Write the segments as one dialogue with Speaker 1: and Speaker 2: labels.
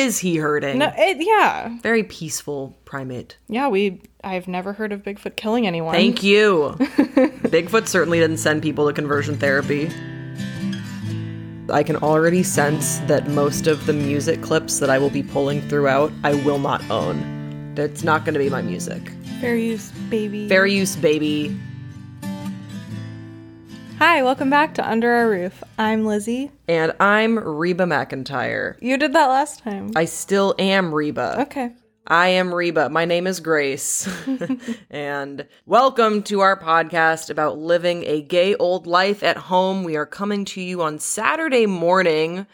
Speaker 1: is he hurting?
Speaker 2: No, it, yeah,
Speaker 1: Very peaceful primate.
Speaker 2: yeah. We I've never heard of Bigfoot killing anyone.
Speaker 1: Thank you. Bigfoot certainly didn't send people to conversion therapy. I can already sense that most of the music clips that I will be pulling throughout, I will not own. That's not going to be my music.
Speaker 2: Fair use, baby.
Speaker 1: Fair use, baby.
Speaker 2: Hi, welcome back to Under Our Roof. I'm Lizzie.
Speaker 1: And I'm Reba McEntire.
Speaker 2: You did that last time.
Speaker 1: I still am Reba.
Speaker 2: okay.
Speaker 1: I am Reba. My name is Grace. and welcome to our podcast about living a gay old life at home. We are coming to you on Saturday morning.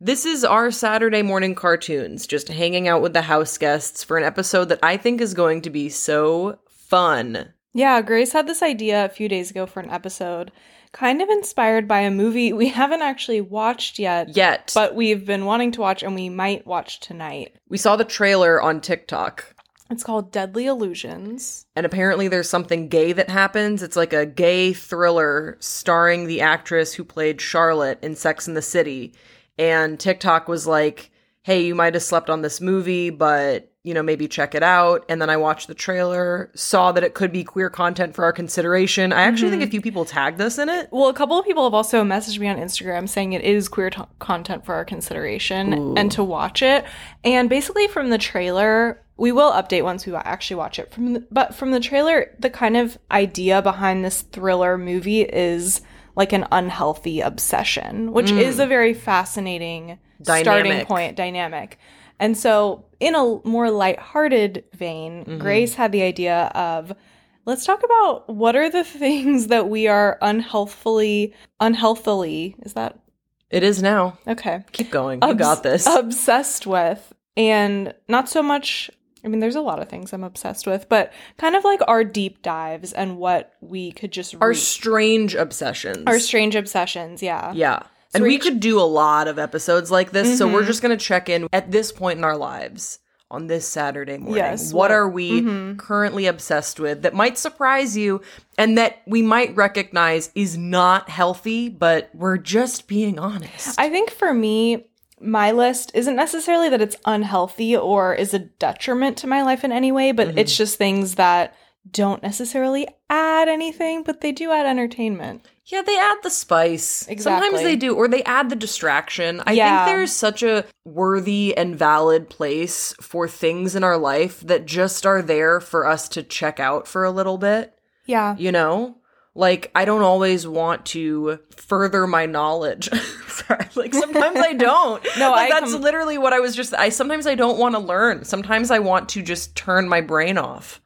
Speaker 1: This is our Saturday morning cartoons, just hanging out with the house guests for an episode that I think is going to be so fun.
Speaker 2: Yeah, Grace had this idea a few days ago for an episode, kind of inspired by a movie we haven't actually watched yet,
Speaker 1: Yet,
Speaker 2: but we've been wanting to watch and we might watch tonight.
Speaker 1: we saw the trailer on TikTok.
Speaker 2: It's called Deadly Illusions.
Speaker 1: and apparently there's something gay that happens. It's like a gay thriller starring the actress who played Charlotte in Sex in the City. And TikTok was like, "Hey, you might have slept on this movie, but you know, maybe check it out." And then I watched the trailer, saw that it could be queer content for our consideration. I actually think a mm-hmm. few people tagged us in it.
Speaker 2: Well, a couple of people have also messaged me on Instagram saying it is queer t- content for our consideration and to watch it. And basically, from the trailer, we will update once we actually watch it. From the, but from the trailer, the kind of idea behind this thriller movie is like an unhealthy obsession, which mm. is a very fascinating starting point dynamic. And so, in a more lighthearted vein, mm-hmm. Grace had the idea of let's talk about what are the things that we are unhealthfully unhealthily is that
Speaker 1: It is now.
Speaker 2: okay
Speaker 1: Keep going. You got this.
Speaker 2: obsessed with and not so much i mean there's a lot of things i'm obsessed with but kind of like our deep dives and what we could just
Speaker 1: our
Speaker 2: read.
Speaker 1: strange obsessions.
Speaker 2: our strange obsessions yeah
Speaker 1: Yeah. And
Speaker 2: we're each-
Speaker 1: could do a lot of episodes like this. So
Speaker 2: Mm-hmm.
Speaker 1: we're just going to check in at this point in our lives on this Saturday morning.
Speaker 2: Yes,
Speaker 1: what
Speaker 2: what-
Speaker 1: are we
Speaker 2: Mm-hmm.
Speaker 1: currently obsessed with that might surprise you and that we might recognize is not healthy, but we're just being honest?
Speaker 2: i think for me my list isn't necessarily that it's unhealthy or is a detriment to my life in any way but
Speaker 1: Mm-hmm.
Speaker 2: it's just things that don't necessarily add anything but they do add entertainment
Speaker 1: yeah, they add the spice. Sometimes they do, or they add the distraction. I
Speaker 2: Yeah.
Speaker 1: think there's such a worthy and valid place for things in our life that just are there for us to check out for a little bit.
Speaker 2: yeah
Speaker 1: you know like i don't always want to further my knowledge Sorry, like sometimes i don't
Speaker 2: No,
Speaker 1: like
Speaker 2: I
Speaker 1: that's
Speaker 2: com-
Speaker 1: literally what i was just i sometimes i don't want to learn sometimes i want to just turn my brain off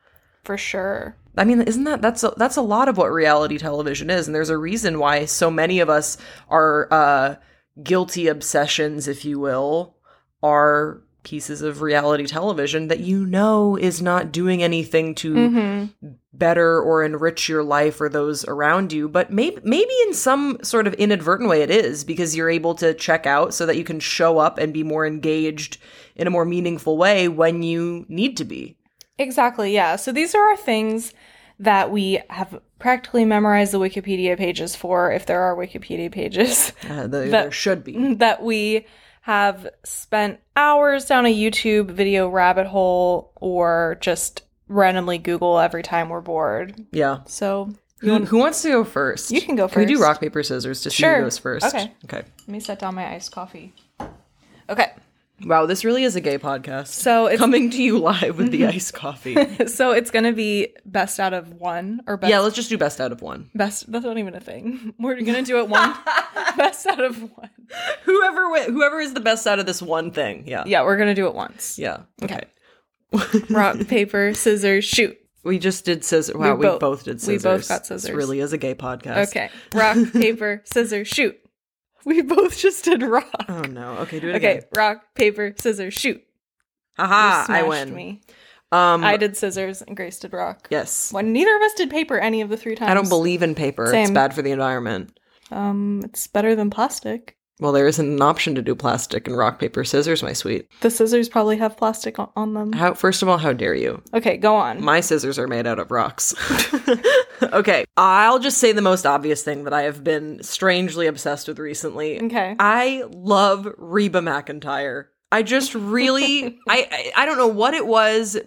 Speaker 2: for sure
Speaker 1: i mean isn't that that's a, that's a lot of what reality television is and there's a reason why so many of us are uh guilty obsessions if you will are pieces of reality television that you know is not doing anything to
Speaker 2: Mm-hmm.
Speaker 1: better or enrich your life or those around you but maybe maybe in some sort of inadvertent way it is because you're able to check out so that you can show up and be more engaged in a more meaningful way when you need to be
Speaker 2: Exactly, yeah. So these are our things that we have practically memorized the Wikipedia pages for, if there are Wikipedia pages,
Speaker 1: uh, the, there
Speaker 2: That-
Speaker 1: should be
Speaker 2: that we have spent hours down a YouTube video rabbit hole or just randomly Google every time we're bored.
Speaker 1: yeah
Speaker 2: So
Speaker 1: who, who wants to go first
Speaker 2: You can go
Speaker 1: can we do rock paper scissors to see
Speaker 2: Sure.
Speaker 1: who goes first
Speaker 2: Okay.
Speaker 1: okay
Speaker 2: let me set down my iced coffee. Okay,
Speaker 1: wow this really is a gay podcast
Speaker 2: so it's
Speaker 1: coming to you live with the iced coffee
Speaker 2: so it's gonna be best out of one or best
Speaker 1: yeah let's just do best out of one
Speaker 2: best. That's not even a thing. We're gonna do it one best out of one.
Speaker 1: whoever wi- whoever is the best out of this one thing yeah
Speaker 2: Yeah, we're gonna do it once.
Speaker 1: yeah okay,
Speaker 2: Rock, paper, scissors, shoot.
Speaker 1: We just did scissors. Wow, we,
Speaker 2: both-
Speaker 1: both, did
Speaker 2: we
Speaker 1: scissors.
Speaker 2: both got
Speaker 1: This
Speaker 2: scissors.
Speaker 1: really is a gay podcast.
Speaker 2: Okay. Rock, paper, scissors, shoot. We both just did rock.
Speaker 1: Oh no. Okay, do it again.
Speaker 2: Okay,
Speaker 1: again.
Speaker 2: rock, paper, scissors, shoot.
Speaker 1: Haha, I win.
Speaker 2: Me.
Speaker 1: Um,
Speaker 2: I did scissors and Grace did rock.
Speaker 1: Yes.
Speaker 2: When neither of us did paper any of the three times.
Speaker 1: I don't believe in paper. It's bad for the environment.
Speaker 2: Um, it's better than plastic.
Speaker 1: Well, there isn't an option to do plastic and rock paper scissors, my sweet.
Speaker 2: The scissors probably have plastic on, them.
Speaker 1: How? First of all, how dare you?
Speaker 2: Okay, go on.
Speaker 1: My scissors are made out of rocks. okay, I'll just say the most obvious thing that I have been strangely obsessed with recently.
Speaker 2: okay.
Speaker 1: I love Reba McEntire I just really I I don't know what it was.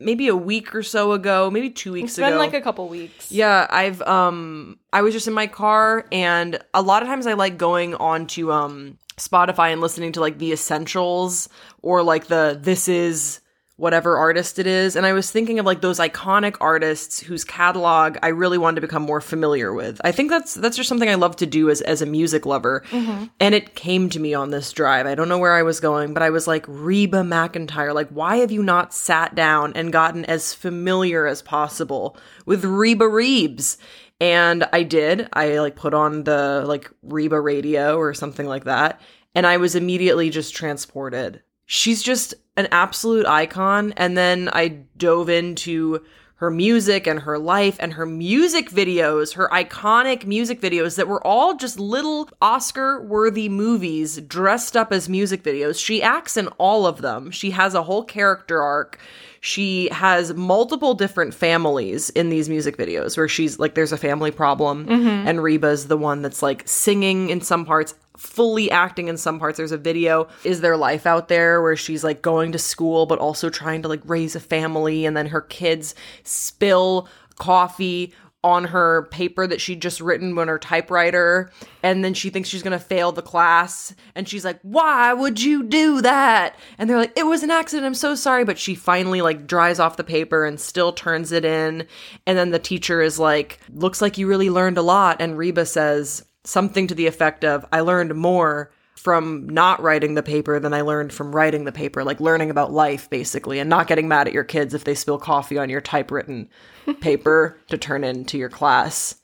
Speaker 1: Maybe a week or so ago, maybe two weeks
Speaker 2: It's
Speaker 1: ago.
Speaker 2: been like a couple weeks.
Speaker 1: Yeah, I've um I was just in my car and a lot of times I like going on to um Spotify and listening to like the essentials or like the this is whatever artist it is and I was thinking of like those iconic artists whose catalog I really wanted to become more familiar with. I think that's that's just something I love to do as as a music lover. Mm-hmm. And it came to me on this drive. I don't know where I was going, but I was like Reba McEntire, like why have you not sat down and gotten as familiar as possible with Reba Reeves? And I did. I like put on the like Reba radio or something like that. And I was immediately just transported. She's just an absolute icon. And then I dove into her music and her life and her music videos, her iconic music videos that were all just little Oscar worthy movies dressed up as music videos. She acts in all of them. She has a whole character arc. She has multiple different families in these music videos where she's like, there's a family problem, mm-hmm. and Reba's the one that's like singing in some parts, fully acting in some parts. There's a video, Is There Life Out There, where she's like going to school, but also trying to like raise a family, and then her kids spill coffee on her paper that she'd just written on her typewriter and then she thinks she's going to fail the class and she's like why would you do that? And they're like it was an accident i'm so sorry but she finally like dries off the paper and still turns it in and then the teacher is like looks like you really learned a lot and reba says something to the effect of i learned more from not writing the paper than I learned from writing the paper, like learning about life basically, and not getting mad at your kids if they spill coffee on your typewritten paper to turn into your class.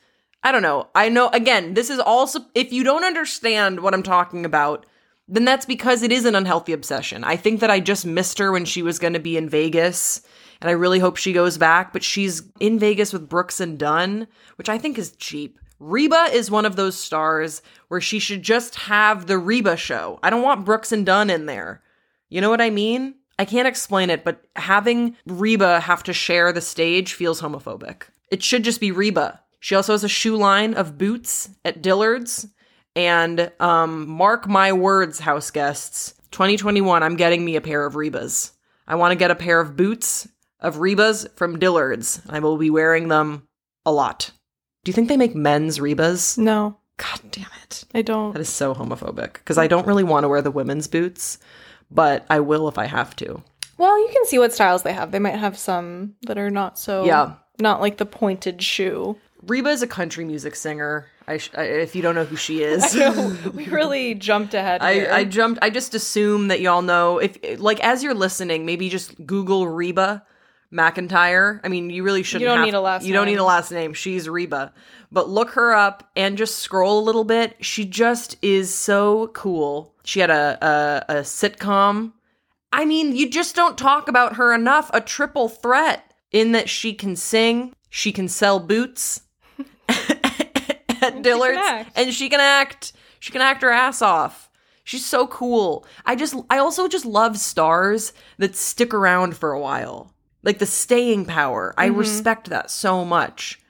Speaker 1: I don't know. I know, again, this is also, if you don't understand what I'm talking about, then that's because it is an unhealthy obsession. I think that I just missed her when she was going to be in Vegas, and I really hope she goes back, but she's in Vegas with Brooks and Dunn, which I think is cheap. Reba is one of those stars where she should just have the Reba show. I don't want Brooks and Dunn in there. You know what I mean? I can't explain it, but having Reba have to share the stage feels homophobic. It should just be Reba. She also has a shoe line of boots at Dillard's. And um, mark my words, house guests, 2021, I'm getting me a pair of Rebas. I want to get a pair of boots of Rebas from Dillard's. I will be wearing them a lot. Do you think they make men's Rebas?
Speaker 2: No,
Speaker 1: God damn it.
Speaker 2: I don't.
Speaker 1: That is so homophobic because I don't really want to wear the women's boots, but I will if I have to.
Speaker 2: Well, you can see what styles they have. They might have some that are not so.
Speaker 1: Yeah.
Speaker 2: Not like the pointed shoe.
Speaker 1: Reba is a country music singer. I, sh- I if you don't know who she is,
Speaker 2: we really jumped ahead.
Speaker 1: I. I jumped. I just assume that y'all know. If like as you're listening, maybe just Google Reba McEntire. I mean, you really shouldn't.
Speaker 2: You don't
Speaker 1: have-
Speaker 2: need a last
Speaker 1: You don't
Speaker 2: name.
Speaker 1: need a last name. She's Reba, but look her up and just scroll a little bit. She just is so cool. She had a a, a sitcom. I mean, you just don't talk about her enough. A triple threat in that she can sing, she can sell boots at Dillard's,
Speaker 2: act.
Speaker 1: and she can act. She can act her ass off. She's so cool. I just, I also just love stars that stick around for a while. Like the staying power. I
Speaker 2: Mm-hmm.
Speaker 1: respect that so much.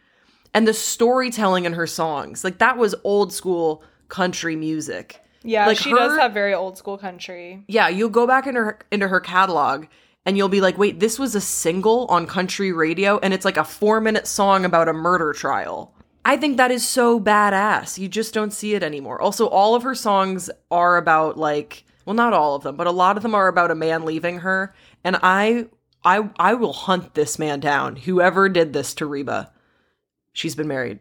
Speaker 1: And the storytelling in her songs. Like that was old school country music.
Speaker 2: yeah,
Speaker 1: like
Speaker 2: she
Speaker 1: her-
Speaker 2: does have very old school country.
Speaker 1: Yeah, you'll go back into her into her catalog and you'll be like, wait, this was a single on country radio, and it's like a four minute song about a murder trial. I think that is so badass. You just don't see it anymore. Also, all of her songs are about like, well, not all of them, but a lot of them are about a man leaving her. And I, I, I will hunt this man down. Whoever did this to Reba, she's been married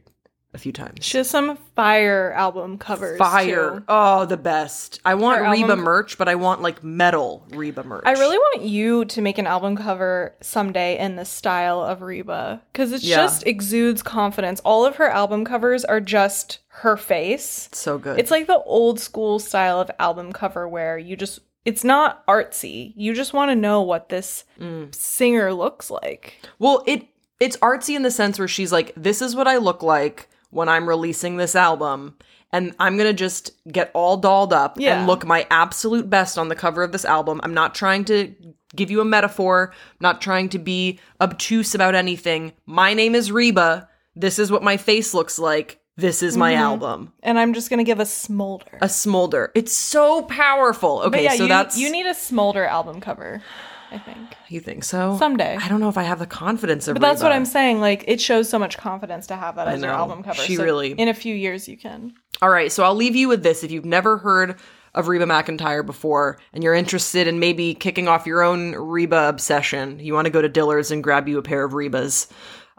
Speaker 1: a few times.
Speaker 2: She has some fire album covers.
Speaker 1: Fire.
Speaker 2: too.
Speaker 1: Oh, the best. I want
Speaker 2: Her
Speaker 1: Reba
Speaker 2: album-
Speaker 1: merch, but I want like metal Reba merch.
Speaker 2: I really want you to make an album cover someday in the style of Reba because it
Speaker 1: Yeah.
Speaker 2: just exudes confidence. All of her album covers are just her face.
Speaker 1: so good.
Speaker 2: It's like the old school style of album cover where you just it's not artsy. You just want to know what this
Speaker 1: Mm.
Speaker 2: singer looks like.
Speaker 1: well, it it's artsy in the sense where she's like, this is what I look like when I'm releasing this album. And I'm gonna just get all dolled up
Speaker 2: Yeah.
Speaker 1: and look my absolute best on the cover of this album. I'm not trying to give you a metaphor, I'm not trying to be obtuse about anything. My name is Reba. This is what my face looks like. This is my
Speaker 2: Mhm.
Speaker 1: album.
Speaker 2: And I'm just gonna give a smolder.
Speaker 1: A smolder. It's so powerful. Okay,
Speaker 2: yeah,
Speaker 1: so
Speaker 2: you,
Speaker 1: that's
Speaker 2: you need a smolder album cover, I think.
Speaker 1: you think so?
Speaker 2: Someday.
Speaker 1: I don't know if I have the confidence of
Speaker 2: But that's what I'm saying. Like, it shows so much confidence to have that
Speaker 1: I
Speaker 2: as your album cover.
Speaker 1: She
Speaker 2: So
Speaker 1: really-
Speaker 2: In a few years, you can.
Speaker 1: All right, so I'll leave you with this. If you've never heard of Reba McEntire before and you're interested in maybe kicking off your own Reba obsession, you want to go to Dillard's and grab you a pair of Rebas.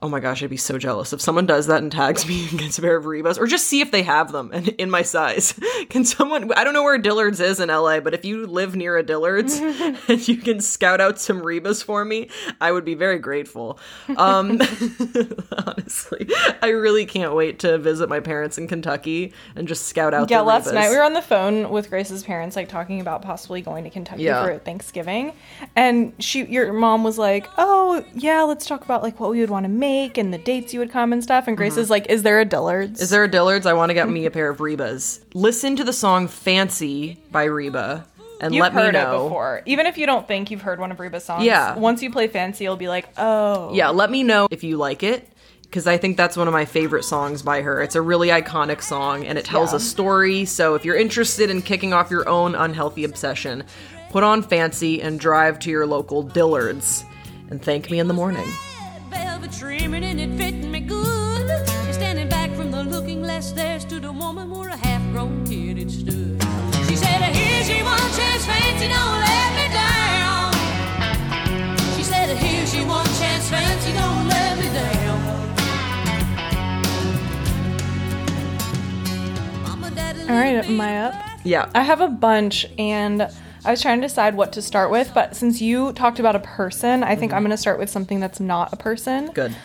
Speaker 1: Oh my gosh, I'd be so jealous if someone does that and tags me and gets a pair of Rebas, or just see if they have them and in my size. Can someone? I don't know where Dillard's is in LA, but if you live near a Dillard's and you can scout out some Rebas for me, I would be very grateful. Um, honestly, I really can't wait to visit my parents in Kentucky and just scout out.
Speaker 2: Yeah, last night we were on the phone with Grace's parents, like talking about possibly going to Kentucky
Speaker 1: Yeah.
Speaker 2: for Thanksgiving, and she, your mom was like, "Oh yeah, let's talk about like what we would want to make and the dates you would come and stuff." And Grace is like, "Is there a Dillard's?"
Speaker 1: Mm-hmm. Is there a Dillard's? I want to get me a pair of Rebas. Listen to the song "Fancy" by Reba and
Speaker 2: You've
Speaker 1: let me
Speaker 2: heard it
Speaker 1: know.
Speaker 2: before, even if you don't think you've heard one of Reba's songs.
Speaker 1: Yeah.
Speaker 2: Once you play Fancy, you'll be like, "Oh,
Speaker 1: Yeah, let me know if you like it because I think that's one of my favorite songs by her. It's a really iconic song and it tells
Speaker 2: Yeah.
Speaker 1: a story. So if you're interested in kicking off your own unhealthy obsession, put on Fancy and drive to your local Dillard's and thank me in the morning.
Speaker 3: Velvet trimming and it fitting me good. And standing back from the looking glass, there stood a woman where a half-grown kid had stood. She said, "Here's your one chance, fancy, don't let me down." She said, "Here's your one chance, fancy, don't let me down." Mama, Daddy,
Speaker 2: All right, am I up?
Speaker 1: Yeah.
Speaker 2: I have a bunch, and I was trying to decide what to start with. But since you talked about a person, I think I'm mm-hmm. going to start with something that's not a person.
Speaker 1: Good.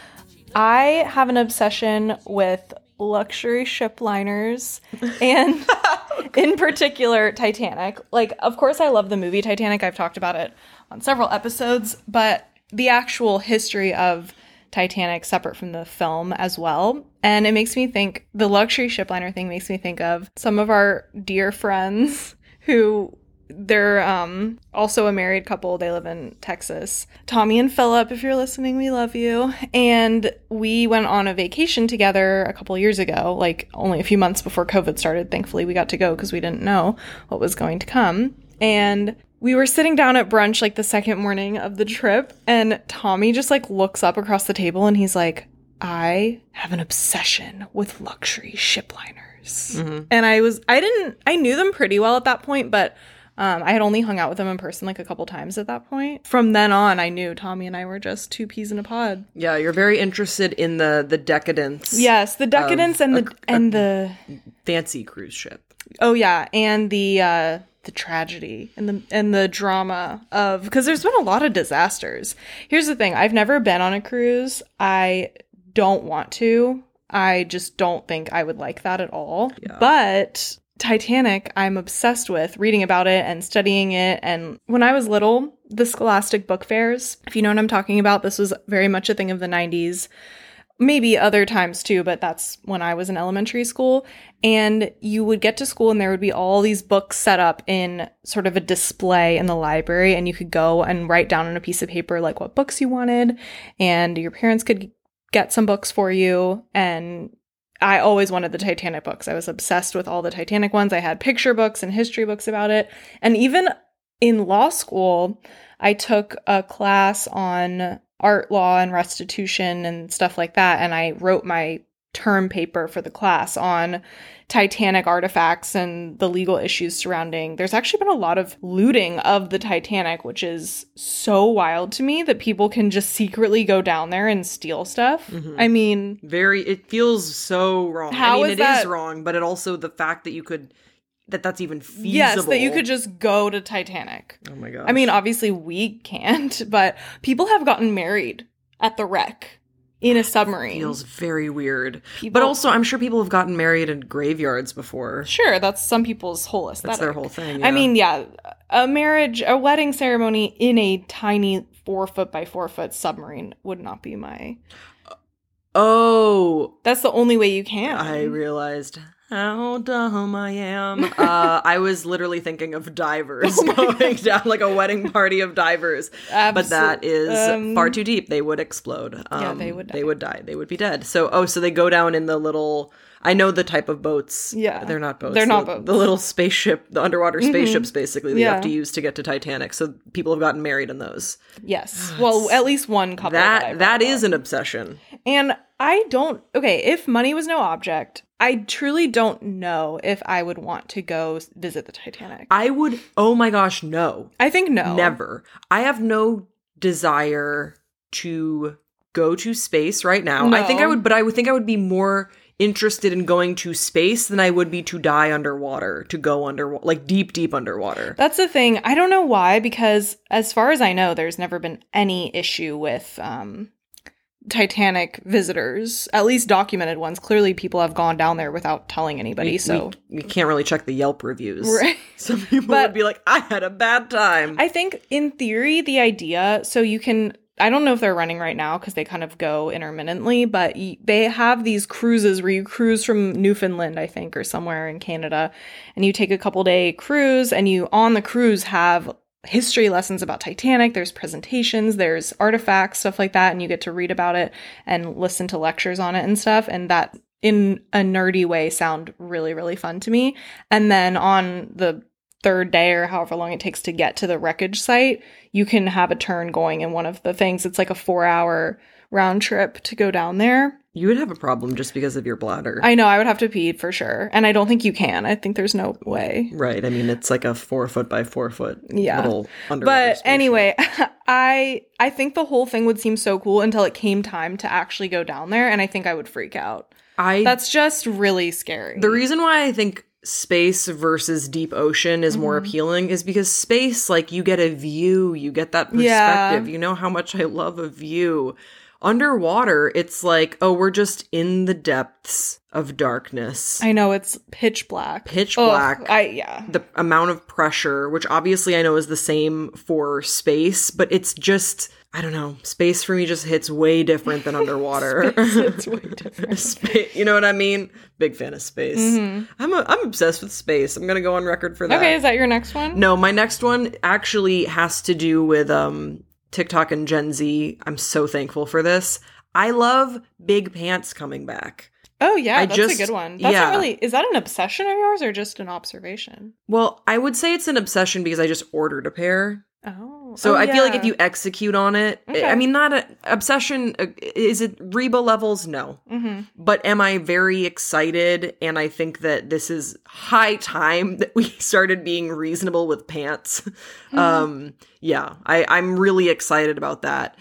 Speaker 2: I have an obsession with luxury ship liners and in particular Titanic. Like of course I love the movie Titanic. I've talked about it on several episodes, but the actual history of Titanic separate from the film as well. And it makes me think the luxury ship liner thing makes me think of some of our dear friends who they're um also a married couple. They live in texas. Tommy and philip if you're listening we love you. And we went on a vacation together a couple years ago like only a few months before covid started. Thankfully we got to go because we didn't know what was going to come. And we were sitting down at brunch like the second morning of the trip and tommy just like looks up across the table and he's like i have an obsession with luxury ship liners and i was i didn't i knew them pretty well at that point but um, I had only hung out with them in person like a couple times at that point. From then on, I knew Tommy and I were just two peas in a pod.
Speaker 1: Yeah, you're very interested in the the decadence.
Speaker 2: Yes, the decadence and the and the
Speaker 1: Fancy cruise ship.
Speaker 2: oh yeah, and the uh the tragedy and the and the drama of because there's been a lot of disasters. Here's the thing, I've never been on a cruise. I don't want to. I just don't think I would like that at all. But Titanic, I'm obsessed with reading about it and studying it. And when I was little, the Scholastic book fairs, if you know what I'm talking about, this was very much a thing of the 90s maybe other times too, but that's when I was in elementary school. And you would get to school and there would be all these books set up in sort of a display in the library, and you could go and write down on a piece of paper like what books you wanted, and your parents could get some books for you. And I always wanted the Titanic books. I was obsessed with all the Titanic ones. I had picture books and history books about it. And even in law school, I took a class on art law and restitution and stuff like that. And I wrote my term paper for the class on Titanic artifacts and the legal issues surrounding. There's actually been a lot of looting of the Titanic, which is so wild to me that people can just secretly go down there and steal stuff. Mm-hmm. I mean,
Speaker 1: Very it feels so wrong.
Speaker 2: How
Speaker 1: I mean
Speaker 2: is
Speaker 1: it is
Speaker 2: that-
Speaker 1: wrong, but it also the fact that you could that that's even feasible.
Speaker 2: yes, that you could just go to Titanic.
Speaker 1: Oh my god.
Speaker 2: I mean, obviously we can't, but people have gotten married at the wreck in a submarine.
Speaker 1: feels very weird.
Speaker 2: People-
Speaker 1: but also I'm sure people have gotten married in graveyards before.
Speaker 2: Sure, that's some people's whole aesthetic.
Speaker 1: That's their whole thing.
Speaker 2: I mean, yeah, a marriage, a wedding ceremony in a tiny four foot by four foot submarine would not be my.
Speaker 1: Oh,
Speaker 2: That's the only way you can.
Speaker 1: I realized. How dumb I am. Uh, I was literally thinking of divers
Speaker 2: Oh
Speaker 1: going down like a wedding party of divers. But that is
Speaker 2: um,
Speaker 1: far too deep. They would explode. Um,
Speaker 2: Yeah, they would
Speaker 1: They
Speaker 2: die.
Speaker 1: would die. They would be dead. So, oh, so they go down in the little. I know the type of boats.
Speaker 2: Yeah.
Speaker 1: they're not boats.
Speaker 2: They're not
Speaker 1: The-
Speaker 2: boats.
Speaker 1: The little spaceship, the underwater spaceships, basically that you have to use to get to Titanic. So people have gotten married in those.
Speaker 2: Yes. Well, at least one couple.
Speaker 1: That that
Speaker 2: read
Speaker 1: is an obsession.
Speaker 2: And I don't, okay, if money was no object, I truly don't know if I would want to go visit the Titanic.
Speaker 1: I would. Oh my gosh, no.
Speaker 2: I think no.
Speaker 1: Never. I have no desire to go to space right now. I think I would, but I would think I would be more interested in going to space than I would be to die underwater, to go under, like deep, deep underwater.
Speaker 2: That's the thing. I don't know why, because as far as I know, there's never been any issue with um, Titanic visitors, at least documented ones. Clearly, people have gone down there without telling anybody.
Speaker 1: We-
Speaker 2: so,
Speaker 1: we, we can't really check the Yelp reviews.
Speaker 2: Right.
Speaker 1: Some people
Speaker 2: But-
Speaker 1: would be like, "I had a bad time."
Speaker 2: I think in theory, the idea so you can. I don't know if they're running right now because they kind of go intermittently, but y- they have these cruises where you cruise from Newfoundland, I think, or somewhere in Canada, and you take a couple day cruise, and you on the cruise have history lessons about Titanic. There's presentations, there's artifacts, stuff like that, and you get to read about it and listen to lectures on it and stuff. And that, in a nerdy way, sound really, really fun to me. And then on the third day or however long it takes to get to the wreckage site, you can have a turn going in one of the things. It's like a four hour round trip to go down there.
Speaker 1: You would have a problem just because of your bladder.
Speaker 2: I know I would have to pee for sure. And I don't think you can. I think there's no way.
Speaker 1: right. I mean, it's like a four foot by four foot
Speaker 2: Yeah.
Speaker 1: little
Speaker 2: But anyway, I I think the whole thing would seem so cool until it came time to actually go down there and I think I would freak out.
Speaker 1: I
Speaker 2: That's just really scary.
Speaker 1: The reason why I think space versus deep ocean is more
Speaker 2: Mhm.
Speaker 1: appealing is because space, like, you get a view, you get that perspective.
Speaker 2: Yeah.
Speaker 1: You know how much I love a view. Underwater, it's like, oh, we're just in the depths of darkness.
Speaker 2: I know it's pitch black.
Speaker 1: Pitch
Speaker 2: Ugh,
Speaker 1: black.
Speaker 2: I yeah.
Speaker 1: the amount of pressure, which obviously I know is the same for space, but it's just, I don't know, space for me just hits way different than underwater.
Speaker 2: Space way different.
Speaker 1: Spa- you know what I mean? Big fan of space.
Speaker 2: Mhm.
Speaker 1: I'm a, I'm obsessed with space. I'm gonna go on record for that.
Speaker 2: Okay, is that your next one?
Speaker 1: No, my next one actually has to do with um TikTok and Gen Z. I'm so thankful for this. I love big pants coming back.
Speaker 2: Oh yeah,
Speaker 1: I
Speaker 2: that's
Speaker 1: just-
Speaker 2: a good one. That's
Speaker 1: yeah.
Speaker 2: not really is that an obsession of yours or just an observation?
Speaker 1: Well, I would say it's an obsession because I just ordered a pair.
Speaker 2: Oh.
Speaker 1: So
Speaker 2: Oh,
Speaker 1: I feel like if you execute on it,
Speaker 2: Okay.
Speaker 1: I mean, not a obsession. uh, Is it Reba levels? No.
Speaker 2: Mhm.
Speaker 1: But am I very excited? And I think that this is high time that we started being reasonable with pants. Um, yeah, I, I'm really excited about that.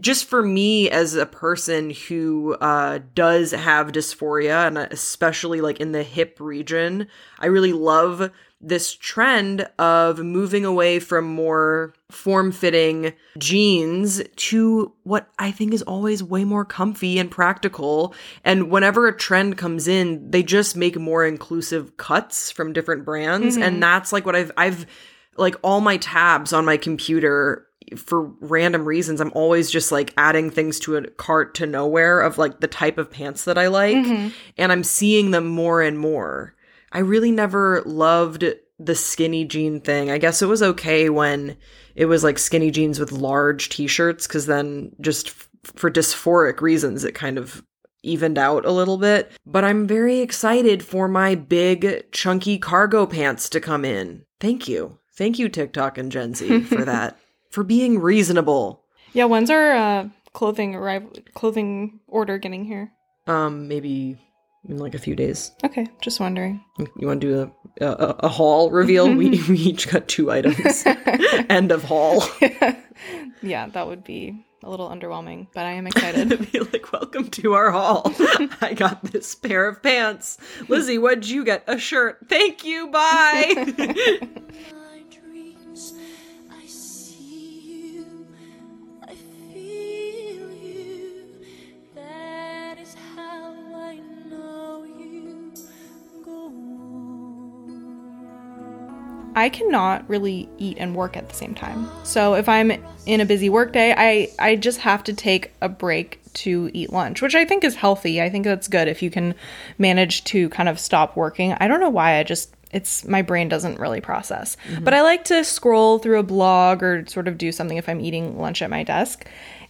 Speaker 1: Just for me as a person who uh, does have dysphoria, and especially like in the hip region, I really love this trend of moving away from more form fitting jeans to what I think is always way more comfy and practical. And whenever a trend comes in, they just make more inclusive cuts from different brands.
Speaker 2: Mhm.
Speaker 1: And that's like what I've, I've, like all my tabs on my computer for random reasons i'm always just like adding things to a cart to nowhere of like the type of pants that i like
Speaker 2: Mhm.
Speaker 1: and i'm seeing them more and more i really never loved the skinny jean thing. I guess it was okay when it was like skinny jeans with large t-shirts because then just f- for dysphoric reasons it kind of evened out a little bit. But i'm very excited for my big chunky cargo pants to come in. Thank you. Thank you tiktok and gen z for that. For being reasonable.
Speaker 2: Yeah, when's our uh, clothing arrival clothing order getting here?
Speaker 1: um maybe in like a few days.
Speaker 2: Okay, just wondering.
Speaker 1: you want to do a, a, a haul reveal? We, mm-hmm. we each got two items. End of haul.
Speaker 2: Yeah, that would be a little underwhelming, but I am excited.
Speaker 1: be like welcome to our haul. I got this pair of pants. Lizzie what'd you get? A shirt. Thank you. Bye
Speaker 3: I
Speaker 2: cannot really eat and work at the same time. So if I'm in a busy workday, I I just have to take a break to eat lunch, which I think is healthy. I think that's good if you can manage to kind of stop working. I don't know why I just it's my brain doesn't really process. Mm-hmm. But I like to scroll through a blog or sort of do something if I'm eating lunch at my desk.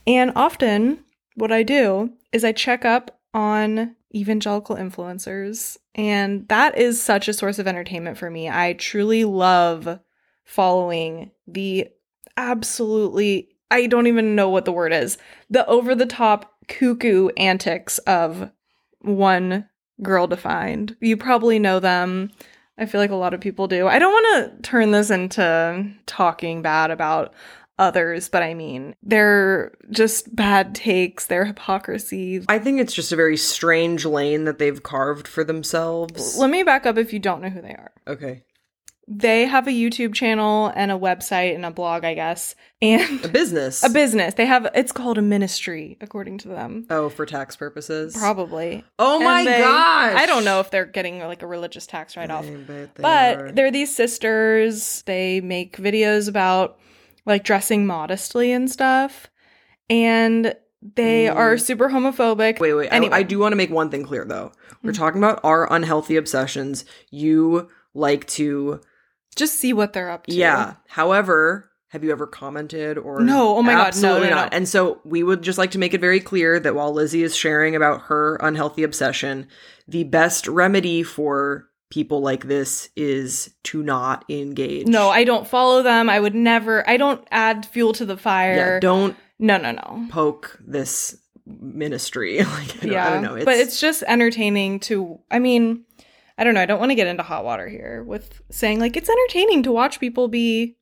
Speaker 2: And often what I do is I check up on evangelical influencers and that is such a source of entertainment for me. I truly love following the absolutely I don't even know what the word is. The over the top cuckoo antics of one girl defined. You probably know them. I feel like a lot of people do. I don't want to turn this into talking bad about others, but I mean, they're just bad takes, their hypocrisy.
Speaker 1: I think it's just a very strange lane that they've carved for themselves.
Speaker 2: Let me back up if you don't know who they are.
Speaker 1: Okay.
Speaker 2: They have a YouTube channel and a website and a blog, I guess, and
Speaker 1: A business.
Speaker 2: a business. They have it's called a ministry, according to them.
Speaker 1: Oh, for tax purposes.
Speaker 2: Probably.
Speaker 1: Oh
Speaker 2: And
Speaker 1: my
Speaker 2: they-
Speaker 1: gosh.
Speaker 2: I don't know if they're getting like a religious tax write off. But
Speaker 1: are.
Speaker 2: they're these sisters. They make videos about like dressing modestly and stuff. And they
Speaker 1: Mm.
Speaker 2: are super homophobic.
Speaker 1: Wait, wait. I-
Speaker 2: Anyway.
Speaker 1: I, do want to make one thing clear though. We're
Speaker 2: Mm.
Speaker 1: talking about our unhealthy obsessions. You like to
Speaker 2: Just see what they're up to.
Speaker 1: Yeah. However, have you ever commented or
Speaker 2: No, oh my God, no,
Speaker 1: Absolutely
Speaker 2: no, no.
Speaker 1: not. And so we would just like to make it very clear that while Lizzie is sharing about her unhealthy obsession, the best remedy for people like this is to not engage.
Speaker 2: No, I don't follow them. I would never I don't add fuel to the fire.
Speaker 1: yeah, don't
Speaker 2: no, no, no.
Speaker 1: poke this ministry. like I don't,
Speaker 2: yeah.
Speaker 1: I don't know. It's,
Speaker 2: but it's just entertaining to I mean, I don't know. I don't want to get into hot water here with saying like it's entertaining to watch people be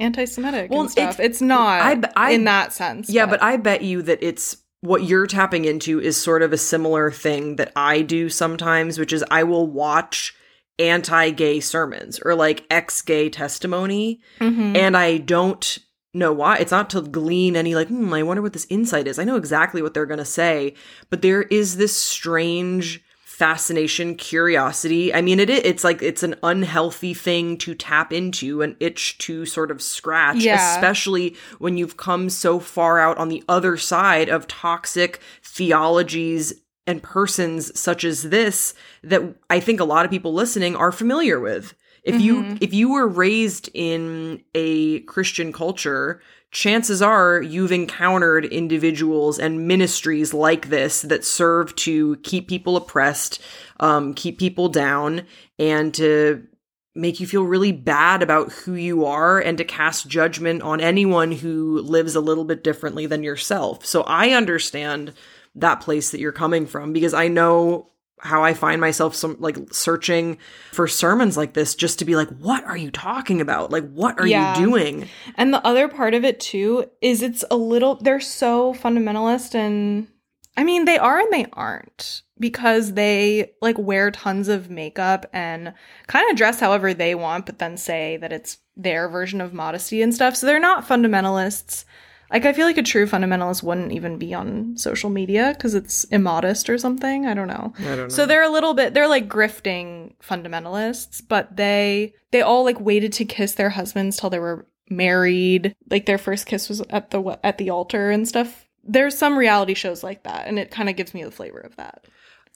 Speaker 2: anti-Semitic
Speaker 1: Well,
Speaker 2: and stuff.
Speaker 1: it's-
Speaker 2: It's, not
Speaker 1: I I-
Speaker 2: in that sense.
Speaker 1: Yeah, but I bet you that it's what you're tapping into is sort of a similar thing that I do sometimes, which is I will watch anti-gay sermons or like ex-gay testimony
Speaker 2: Mhm.
Speaker 1: and I don't know why. It's not to glean any like, hmm, I wonder what this insight is. I know exactly what they're going to say, but there is this strange fascination, curiosity. I mean, it it's like it's an unhealthy thing to tap into, an itch to sort of scratch,
Speaker 2: Yeah.
Speaker 1: especially when you've come so far out on the other side of toxic theologies and persons such as this that I think a lot of people listening are familiar with. If you if you were raised in a Christian culture, chances are you've encountered individuals and ministries like this that serve to keep people oppressed, um, keep people down, and to make you feel really bad about who you are and to cast judgment on anyone who lives a little bit differently than yourself. So I understand that place that you're coming from because I know how I find myself some like searching for sermons like this just to be like what are you talking about? Like what are
Speaker 2: Yeah.
Speaker 1: you doing?
Speaker 2: And the other part of it too is it's a little they're so fundamentalist and I mean they are and they aren't because they like wear tons of makeup and kind of dress however they want but then say that it's their version of modesty and stuff. So they're not fundamentalists. Like I feel like a true fundamentalist wouldn't even be on social media cuz it's immodest or something. I don't know.
Speaker 1: I don't know.
Speaker 2: So they're a little bit they're like grifting fundamentalists, but they they all like waited to kiss their husbands till they were married. Like their first kiss was at the at the altar and stuff. There's some reality shows like that and it kind of gives me the flavor of that.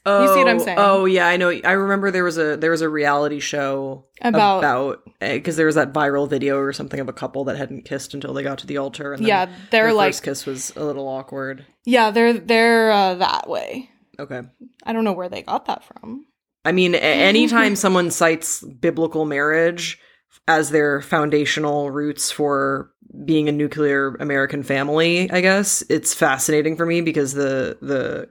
Speaker 1: Oh,
Speaker 2: you see what I'm saying?
Speaker 1: Oh yeah, I know. I remember there was a there was a reality show
Speaker 2: About-
Speaker 1: about because there was that viral video or something of a couple that hadn't kissed until they got to the altar and
Speaker 2: Yeah, they're
Speaker 1: their
Speaker 2: like
Speaker 1: first kiss was a little awkward.
Speaker 2: Yeah, they're they're uh, that way.
Speaker 1: Okay.
Speaker 2: I don't know where they got that from.
Speaker 1: I mean, anytime someone cites biblical marriage as their foundational roots for being a nuclear American family, I guess it's fascinating for me because the the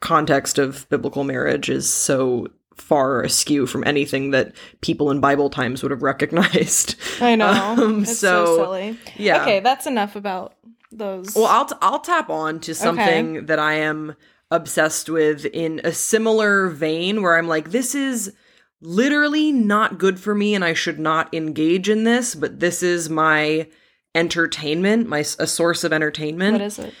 Speaker 1: context of biblical marriage is so far askew from anything that people in Bible times would have recognized.
Speaker 2: I know.
Speaker 1: Um,
Speaker 2: it's so,
Speaker 1: so,
Speaker 2: silly.
Speaker 1: yeah.
Speaker 2: Okay, that's enough about those.
Speaker 1: Well, I'll t- I'll tap on to something that I am obsessed with in a similar vein where I'm like this is literally not good for me and I should not engage in this, but this is my entertainment, my a source of entertainment.
Speaker 2: what is it?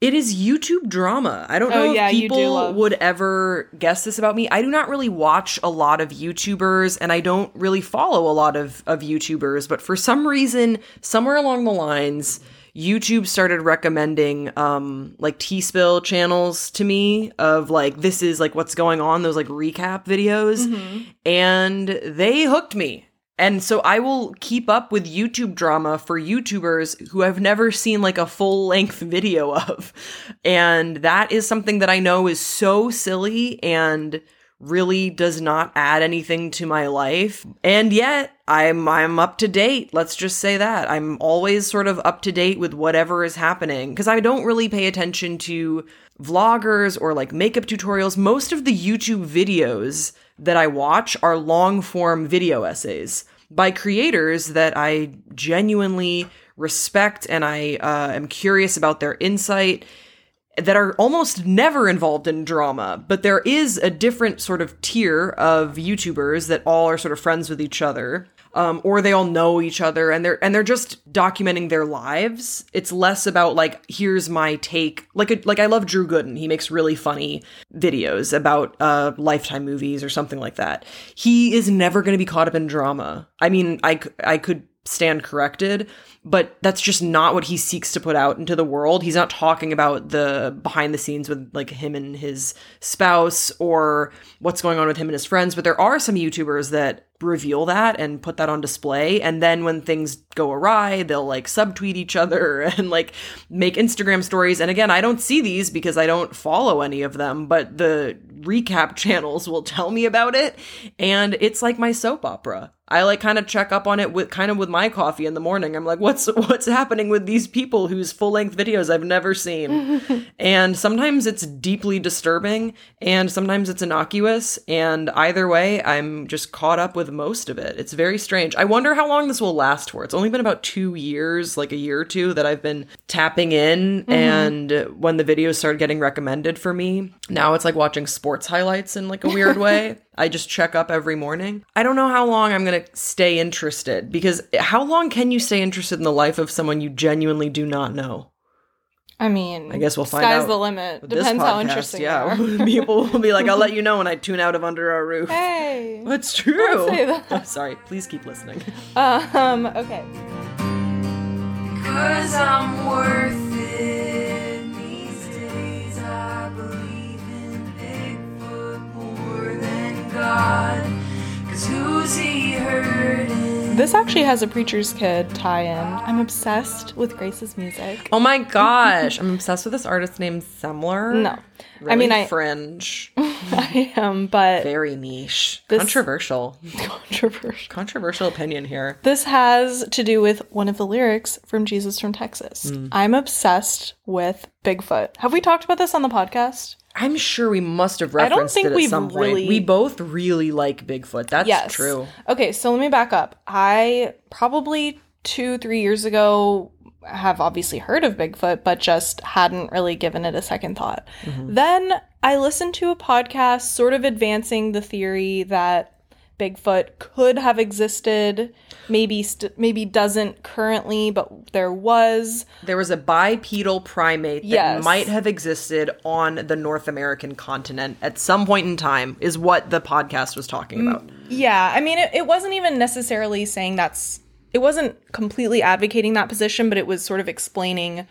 Speaker 1: It is YouTube drama. I don't
Speaker 2: Oh,
Speaker 1: know if
Speaker 2: do
Speaker 1: people would ever guess this about me. I do not really watch a lot of YouTubers and I don't really follow a lot of, of YouTubers, but for some reason, somewhere along the lines, YouTube started recommending um like tea spill channels to me of like this is like what's going on, those like recap videos. And they hooked me. And so I will keep up with YouTube drama for YouTubers who I've never seen like a full length video of. And that is something that I know is so silly and really does not add anything to my life. And yet I'm I'm up to date. Let's just say that. I'm always sort of up to date with whatever is happening because I don't really pay attention to vloggers or like makeup tutorials. Most of the YouTube videos that I watch are long form video essays by creators that I genuinely respect and I uh, am curious about their insight that are almost never involved in drama, but there is a different sort of tier of YouTubers that all are sort of friends with each other. Um, or they all know each other and they're and they're just documenting their lives. It's less about like here's my take. Like a, like I love Drew Gooden. He makes really funny videos about uh, Lifetime movies or something like that. He is never going to be caught up in drama. I mean, I I could stand corrected, but that's just not what he seeks to put out into the world. He's not talking about the behind the scenes with like him and his spouse or what's going on with him and his friends, but there are some YouTubers that reveal that and put that on display and then when things go awry they'll like subtweet each other and like make instagram stories and again i don't see these because i don't follow any of them but the recap channels will tell me about it and it's like my soap opera I like kind of check up on it with kind of with my coffee in the morning. I'm like, what's what's happening with these people whose full length videos I've never seen? and sometimes it's deeply disturbing, and sometimes it's innocuous. And either way, I'm just caught up with most of it. It's very strange. I wonder how long this will last for. It's only been about two years, like a year or two, that I've been tapping in. Mm-hmm. And when the videos started getting recommended for me, now it's like watching sports highlights in like a weird way. I just check up every morning. I don't know how long I'm going to stay interested because how long can you stay interested in the life of someone you genuinely do not know?
Speaker 2: I mean,
Speaker 1: I guess we'll find
Speaker 2: sky's
Speaker 1: out
Speaker 2: the limit.
Speaker 1: with this
Speaker 2: Depends how interesting
Speaker 1: Yeah,
Speaker 2: you are.
Speaker 1: people will be like, "I'll let you know when I tune out of Under Our Roof."
Speaker 2: Hey.
Speaker 1: That's true.
Speaker 2: Don't say that.
Speaker 1: Oh, sorry. Please keep listening.
Speaker 2: Um. Okay.
Speaker 4: Cause I'm worth it. God. Cause who's he hurting?
Speaker 2: This actually has a preacher's kid tie-in. I'm obsessed with Grace's music.
Speaker 1: Oh my gosh, I'm obsessed with this artist named Semler.
Speaker 2: No, I
Speaker 1: Really
Speaker 2: mean I
Speaker 1: fringe,
Speaker 2: I am, but
Speaker 1: very niche,
Speaker 2: This-
Speaker 1: controversial,
Speaker 2: controversial.
Speaker 1: controversial opinion here.
Speaker 2: This has to do with one of the lyrics from Jesus from Texas.
Speaker 1: Hmm.
Speaker 2: I'm obsessed with Bigfoot. Have we talked about this on the podcast?
Speaker 1: I'm sure we must have referenced I don't
Speaker 2: think
Speaker 1: it at
Speaker 2: we've
Speaker 1: some point.
Speaker 2: really-
Speaker 1: We both really like Bigfoot. That's
Speaker 2: yes.
Speaker 1: true.
Speaker 2: Okay, so let me back up. I probably two, three years ago have obviously heard of Bigfoot, but just hadn't really given it a second thought. Mm-hmm. Then I listened to a podcast sort of advancing the theory that Bigfoot could have existed, maybe st- maybe doesn't currently, but there was.
Speaker 1: There was a bipedal primate that
Speaker 2: Yes.
Speaker 1: might have existed on the North American continent at some point in time, is what the podcast was talking
Speaker 2: Mm.
Speaker 1: about.
Speaker 2: Yeah, I mean, it, it wasn't even necessarily saying that's. It wasn't completely advocating that position, but it was sort of explaining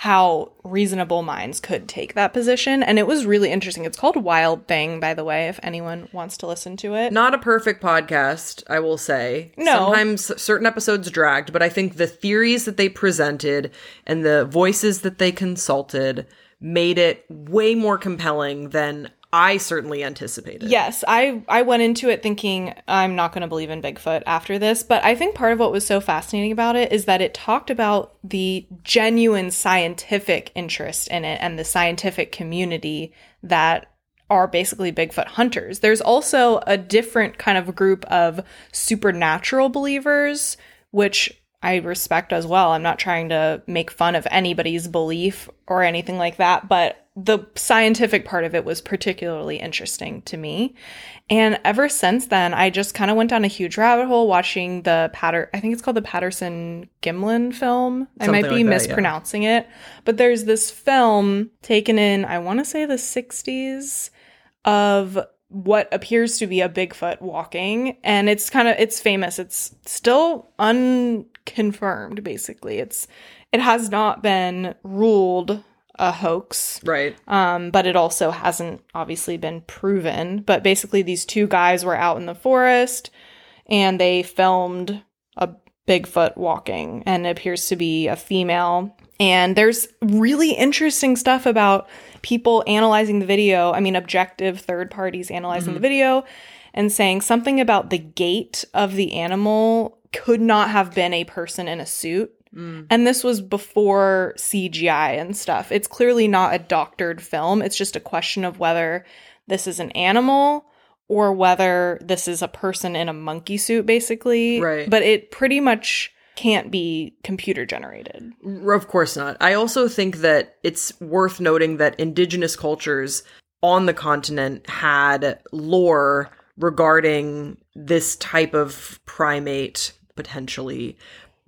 Speaker 2: how reasonable minds could take that position. And it was really interesting. It's called Wild Thing, by the way, if anyone wants to listen to it.
Speaker 1: Not a perfect podcast, I will say.
Speaker 2: No.
Speaker 1: Sometimes certain episodes dragged, but I think the theories that they presented and the voices that they consulted made it way more compelling than I certainly anticipated.
Speaker 2: Yes, I I went into it thinking I'm not going to believe in Bigfoot after this, but I think part of what was so fascinating about it is that it talked about the genuine scientific interest in it and the scientific community that are basically Bigfoot hunters. There's also a different kind of group of supernatural believers which I respect as well. I'm not trying to make fun of anybody's belief or anything like that, but the scientific part of it was particularly interesting to me. And ever since then, I just kind of went down a huge rabbit hole watching the Patter I think it's called the Patterson Gimlin film. I might be
Speaker 1: like that, yeah.
Speaker 2: mispronouncing it, but there's this film taken in I want to say the 60s of what appears to be a Bigfoot walking and it's kind of it's famous. It's still unconfirmed basically. It's it has not been ruled a hoax.
Speaker 1: Right.
Speaker 2: Um, but it also hasn't obviously been proven. But basically, these two guys were out in the forest and they filmed a Bigfoot walking, and it appears to be a female. And there's really interesting stuff about people analyzing the video. I mean, objective third parties analyzing the video and saying something about the gait of the animal could not have been a person in a suit. Mm. And this was before CGI and stuff. It's clearly not a doctored film. It's just a question of whether this is an animal or whether this is a person in a monkey suit, basically.
Speaker 1: Right.
Speaker 2: But it pretty much can't be computer generated.
Speaker 1: Of course not. I also think that it's worth noting that indigenous cultures on the continent had lore regarding this type of primate potentially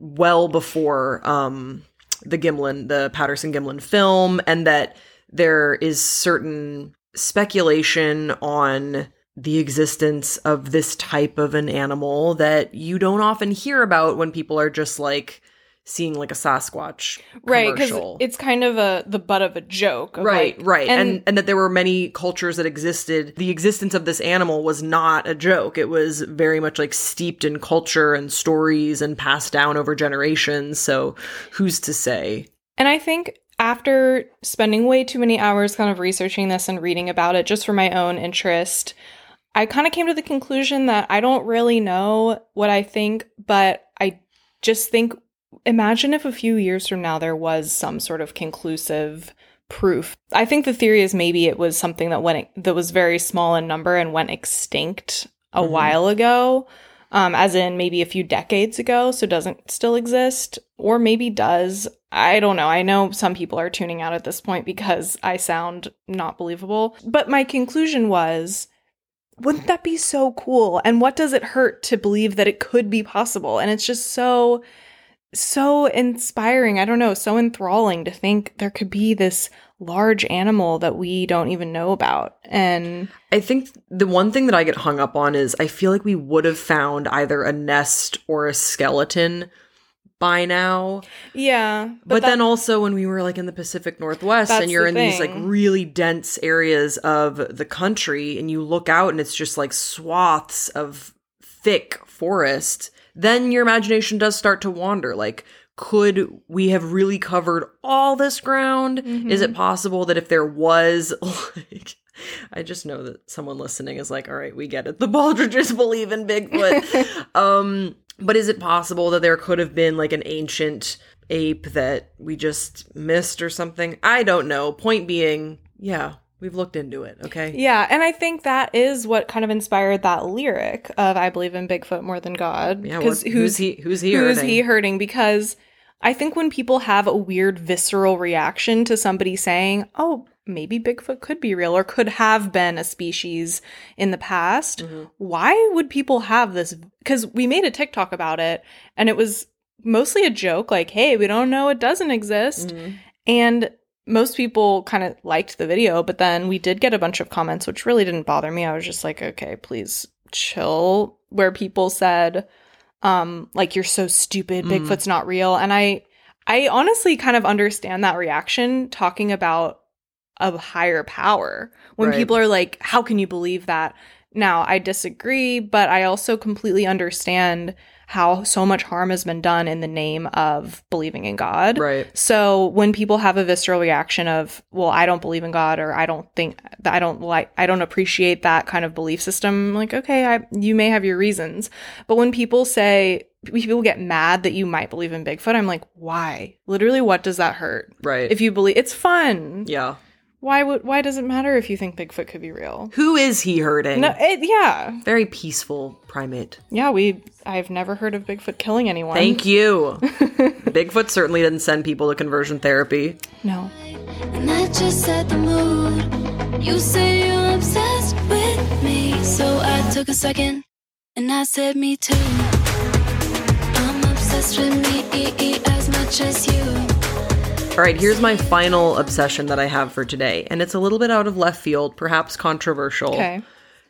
Speaker 1: well before um the Gimlin, the Patterson Gimlin film, and that there is certain speculation on the existence of this type of an animal that you don't often hear about when people are just like seeing like a Sasquatch
Speaker 2: Right, because it's kind of a the butt of a joke. of,
Speaker 1: right,
Speaker 2: like-
Speaker 1: right, and,
Speaker 2: and
Speaker 1: and that there were many cultures that existed. The existence of this animal was not a joke. It was very much like steeped in culture and stories and passed down over generations. So who's to say?
Speaker 2: And I think after spending way too many hours kind of researching this and reading about it just for my own interest, I kind of came to the conclusion that I don't really know what I think, but I just think imagine if a few years from now there was some sort of conclusive proof. I think the theory is maybe it was something that went that was very small in number and went extinct a
Speaker 1: Mhm.
Speaker 2: while ago. Um, as in maybe a few decades ago, so doesn't still exist, or maybe does. I don't know. I know some people are tuning out at this point because I sound not believable. But my conclusion was wouldn't that be so cool? And what does it hurt to believe that it could be possible? And it's just so so inspiring. I don't know, so enthralling to think there could be this large animal that we don't even know about. And
Speaker 1: I think the one thing that I get hung up on is I feel like we would have found either a nest or a skeleton by now.
Speaker 2: yeah,
Speaker 1: But,
Speaker 2: that-
Speaker 1: then also when we were like in the Pacific Northwest and you're
Speaker 2: the
Speaker 1: in these like really dense areas of the country and you look out and it's just like swaths of thick forest, then your imagination does start to wander. Like, could we have really covered all this ground? Is
Speaker 2: Mm-hmm.
Speaker 1: it possible that if there was like I just know that someone listening is like, all right, we get it. The Baldridges believe in Bigfoot. um, but is it possible that there could have been like an ancient ape that we just missed or something? I don't know. Point being, yeah, we've looked into it. Okay.
Speaker 2: Yeah, and I think that is what kind of inspired that lyric of "I believe in Bigfoot more than God."
Speaker 1: Yeah. What, who's he? Who's he?
Speaker 2: who's
Speaker 1: hurting?
Speaker 2: he hurting? Because I think when people have a weird visceral reaction to somebody saying, "Oh, maybe Bigfoot could be real or could have been a species in the past,"
Speaker 1: Mm-hmm.
Speaker 2: why would people have this? Because we made a TikTok about it, and it was mostly a joke, like, "Hey, we don't know it doesn't exist,"
Speaker 1: Mhm.
Speaker 2: and most people kind of liked the video, but then we did get a bunch of comments, which really didn't bother me. I was just like, okay, please chill. Where people said, um, like, you're so stupid,
Speaker 1: Mm.
Speaker 2: Bigfoot's not real. And I, I honestly kind of understand that reaction talking about a higher power when
Speaker 1: Right.
Speaker 2: people are like, how can you believe that? Now, I disagree, but I also completely understand how so much harm has been done in the name of believing in God.
Speaker 1: Right.
Speaker 2: So when people have a visceral reaction of, well, I don't believe in God or I don't think I don't like I don't appreciate that kind of belief system, I'm like, okay, I, you may have your reasons. But when people say people get mad that you might believe in Bigfoot, I'm like, why? Literally what does that hurt?
Speaker 1: Right.
Speaker 2: If you believe it's fun.
Speaker 1: yeah.
Speaker 2: Why would why does it matter if you think Bigfoot could be real?
Speaker 1: Who is he hurting?
Speaker 2: No, it, yeah,
Speaker 1: Very peaceful primate.
Speaker 2: yeah. We I've never heard of Bigfoot killing anyone.
Speaker 1: Thank you. Bigfoot certainly didn't send people to conversion therapy.
Speaker 2: No.
Speaker 5: And that just set the mood. You say you're obsessed with me. So I took a second and I said, Me too. I'm obsessed with me as much as you.
Speaker 1: All right, here's my final obsession that I have for today, and it's a little bit out of left field, perhaps controversial.
Speaker 2: Okay.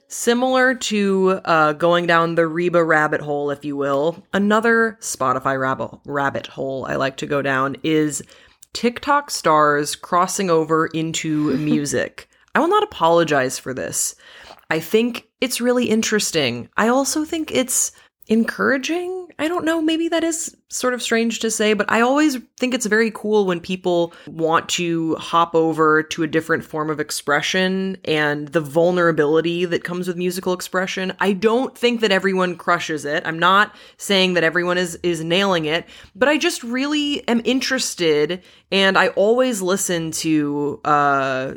Speaker 1: Similar to uh, going down the Reba rabbit hole, if you will, another Spotify rabbit, rabbit hole I like to go down is TikTok stars crossing over into music. I will not apologize for this. I think it's really interesting. I also think it's encouraging. I don't know, maybe that is sort of strange to say, but I always think it's very cool when people want to hop over to a different form of expression and the vulnerability that comes with musical expression. I don't think that everyone crushes it. I'm not saying that everyone is is nailing it, but I just really am interested and I always listen to uh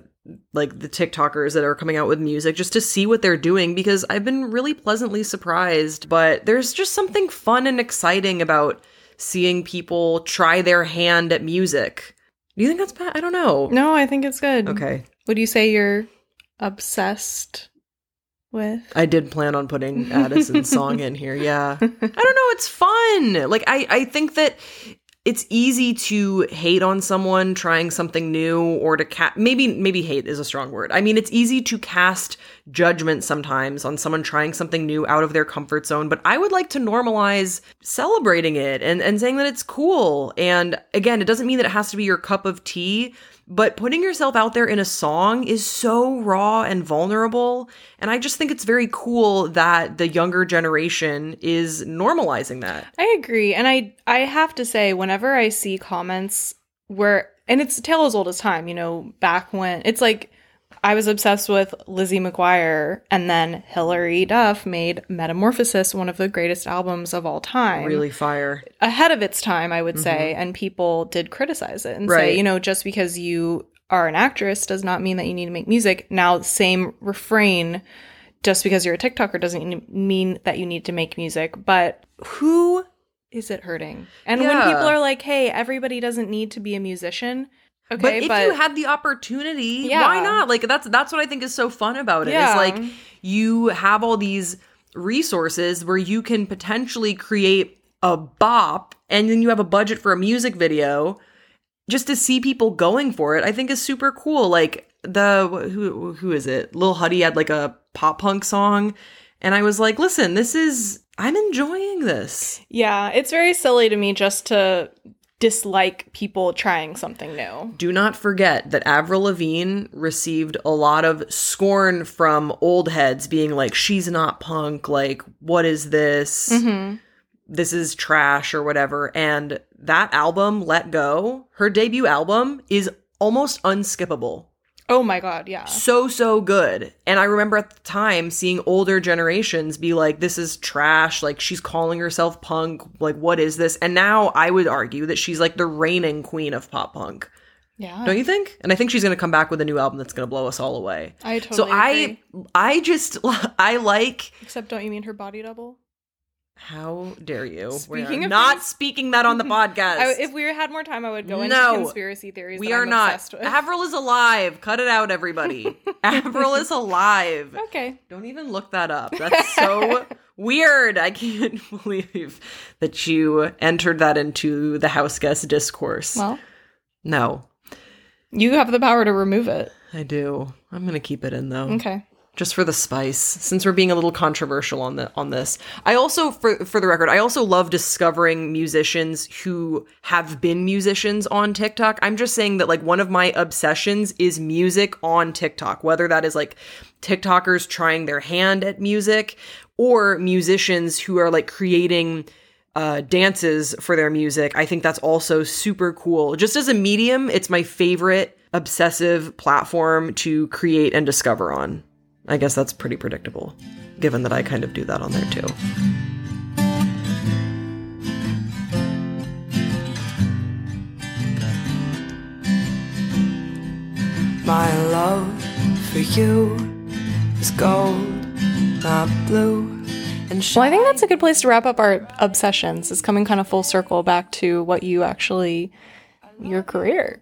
Speaker 1: like the TikTokers that are coming out with music just to see what they're doing because I've been really pleasantly surprised. But there's just something fun and exciting about seeing people try their hand at music. Do you think that's bad? I don't know.
Speaker 2: No, I think it's good.
Speaker 1: Okay.
Speaker 2: Would you say you're obsessed with?
Speaker 1: I did plan on putting Addison's song in here. Yeah. I don't know. It's fun. Like, I, I think that it's easy to hate on someone trying something new or to ca- maybe maybe hate is a strong word. I mean, it's easy to cast judgment sometimes on someone trying something new out of their comfort zone, but I would like to normalize celebrating it and and saying that it's cool. And again, it doesn't mean that it has to be your cup of tea, but putting yourself out there in a song is so raw and vulnerable, and I just think it's very cool that the younger generation is normalizing that.
Speaker 2: I agree. And I I have to say, whenever I see comments where and it's tale as old as time, you know, back when it's like I was obsessed with Lizzie McGuire and then Hilary Duff made Metamorphosis one of the greatest albums of all time.
Speaker 1: Really fire.
Speaker 2: ahead of its time, I would say, mm-hmm. and people did criticize it and
Speaker 1: Right.
Speaker 2: say, you know, just because you are an actress does not mean that you need to make music. Now, same refrain, just because you're a TikToker doesn't mean that you need to make music. But who is it hurting? And when people are like, "Hey, everybody doesn't need to be a musician,"
Speaker 1: but
Speaker 2: okay,
Speaker 1: if you had the opportunity,
Speaker 2: Yeah.
Speaker 1: why not? Like that's that's what I think is so fun about it. Is
Speaker 2: Yeah.
Speaker 1: like you have all these resources where you can potentially create a bop and then you have a budget for a music video just to see people going for it. I think is super cool. Like the who who is it? Lil Huddy had like a pop punk song and I was like, "Listen, this is I'm enjoying this."
Speaker 2: yeah, it's very silly to me just to dislike people trying something new.
Speaker 1: Do not forget that Avril Lavigne received a lot of scorn from old heads being like, she's not punk. Like, what is this? Mm-hmm. This is trash or whatever. And that album, Let Go, her debut album, is almost unskippable.
Speaker 2: Oh my god, yeah.
Speaker 1: So, so good. And I remember at the time seeing older generations be like, this is trash. Like, she's calling herself punk. Like, what is this? And now I would argue that she's like the reigning queen of pop punk.
Speaker 2: Yeah.
Speaker 1: Don't you think? And I think she's going to come back with a new album that's going to blow us all away.
Speaker 2: I totally
Speaker 1: so I
Speaker 2: agree.
Speaker 1: I just I like
Speaker 2: Except don't you mean her body double?
Speaker 1: How dare you?
Speaker 2: Speaking
Speaker 1: we are
Speaker 2: of
Speaker 1: not
Speaker 2: things-
Speaker 1: speaking that on the podcast.
Speaker 2: I, if we had more time, I would go into
Speaker 1: No.
Speaker 2: conspiracy theories.
Speaker 1: we are
Speaker 2: I'm
Speaker 1: not.
Speaker 2: with.
Speaker 1: Avril is alive. Cut it out everybody. Avril is alive.
Speaker 2: okay.
Speaker 1: Don't even look that up. That's so weird. I can't believe that you entered that into the house guest discourse.
Speaker 2: Well,
Speaker 1: no,
Speaker 2: you have the power to remove it.
Speaker 1: I do. I'm going to keep it in though.
Speaker 2: Okay.
Speaker 1: Just for the spice since we're being a little controversial on the on this i also for for the record i also love discovering musicians who have been musicians on tiktok i'm just saying that like one of my obsessions is music on tiktok whether that is like tiktokers trying their hand at music or musicians who are like creating uh, dances for their music. I think that's also super cool. Just as a medium, it's my favorite obsessive platform to create and discover on. I guess that's pretty predictable, given that I kind of do that on there too.
Speaker 4: My love for you is gold, not blue. And
Speaker 2: Well, I think that's a good place to wrap up our obsessions. It's coming kind of full circle back to what you actually, your career.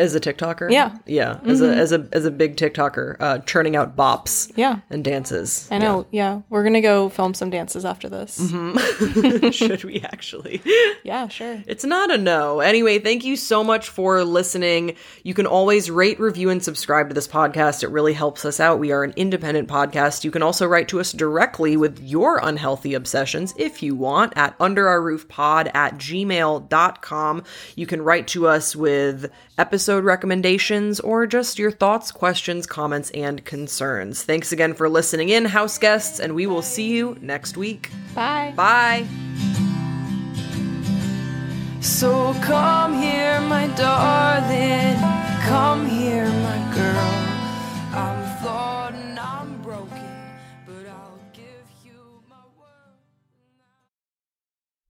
Speaker 1: As a TikToker?
Speaker 2: Yeah.
Speaker 1: Yeah. As a as a as a big TikToker, uh churning out bops
Speaker 2: Yeah.
Speaker 1: and dances.
Speaker 2: I know. Yeah. We're going to go film some dances after this.
Speaker 1: Should we actually?
Speaker 2: Yeah, sure.
Speaker 1: It's not a no. Anyway, thank you so much for listening. You can always rate, review, and subscribe to this podcast. It really helps us out. We are an independent podcast. You can also write to us directly with your unhealthy obsessions if you want at underourroofpod at gmail.com. You can write to us with episode recommendations or just your thoughts, questions, comments, and concerns. Thanks again for listening in, house guests, and we will see you next week.
Speaker 2: Bye.
Speaker 1: Bye.
Speaker 4: So come here, my darling. Come here, my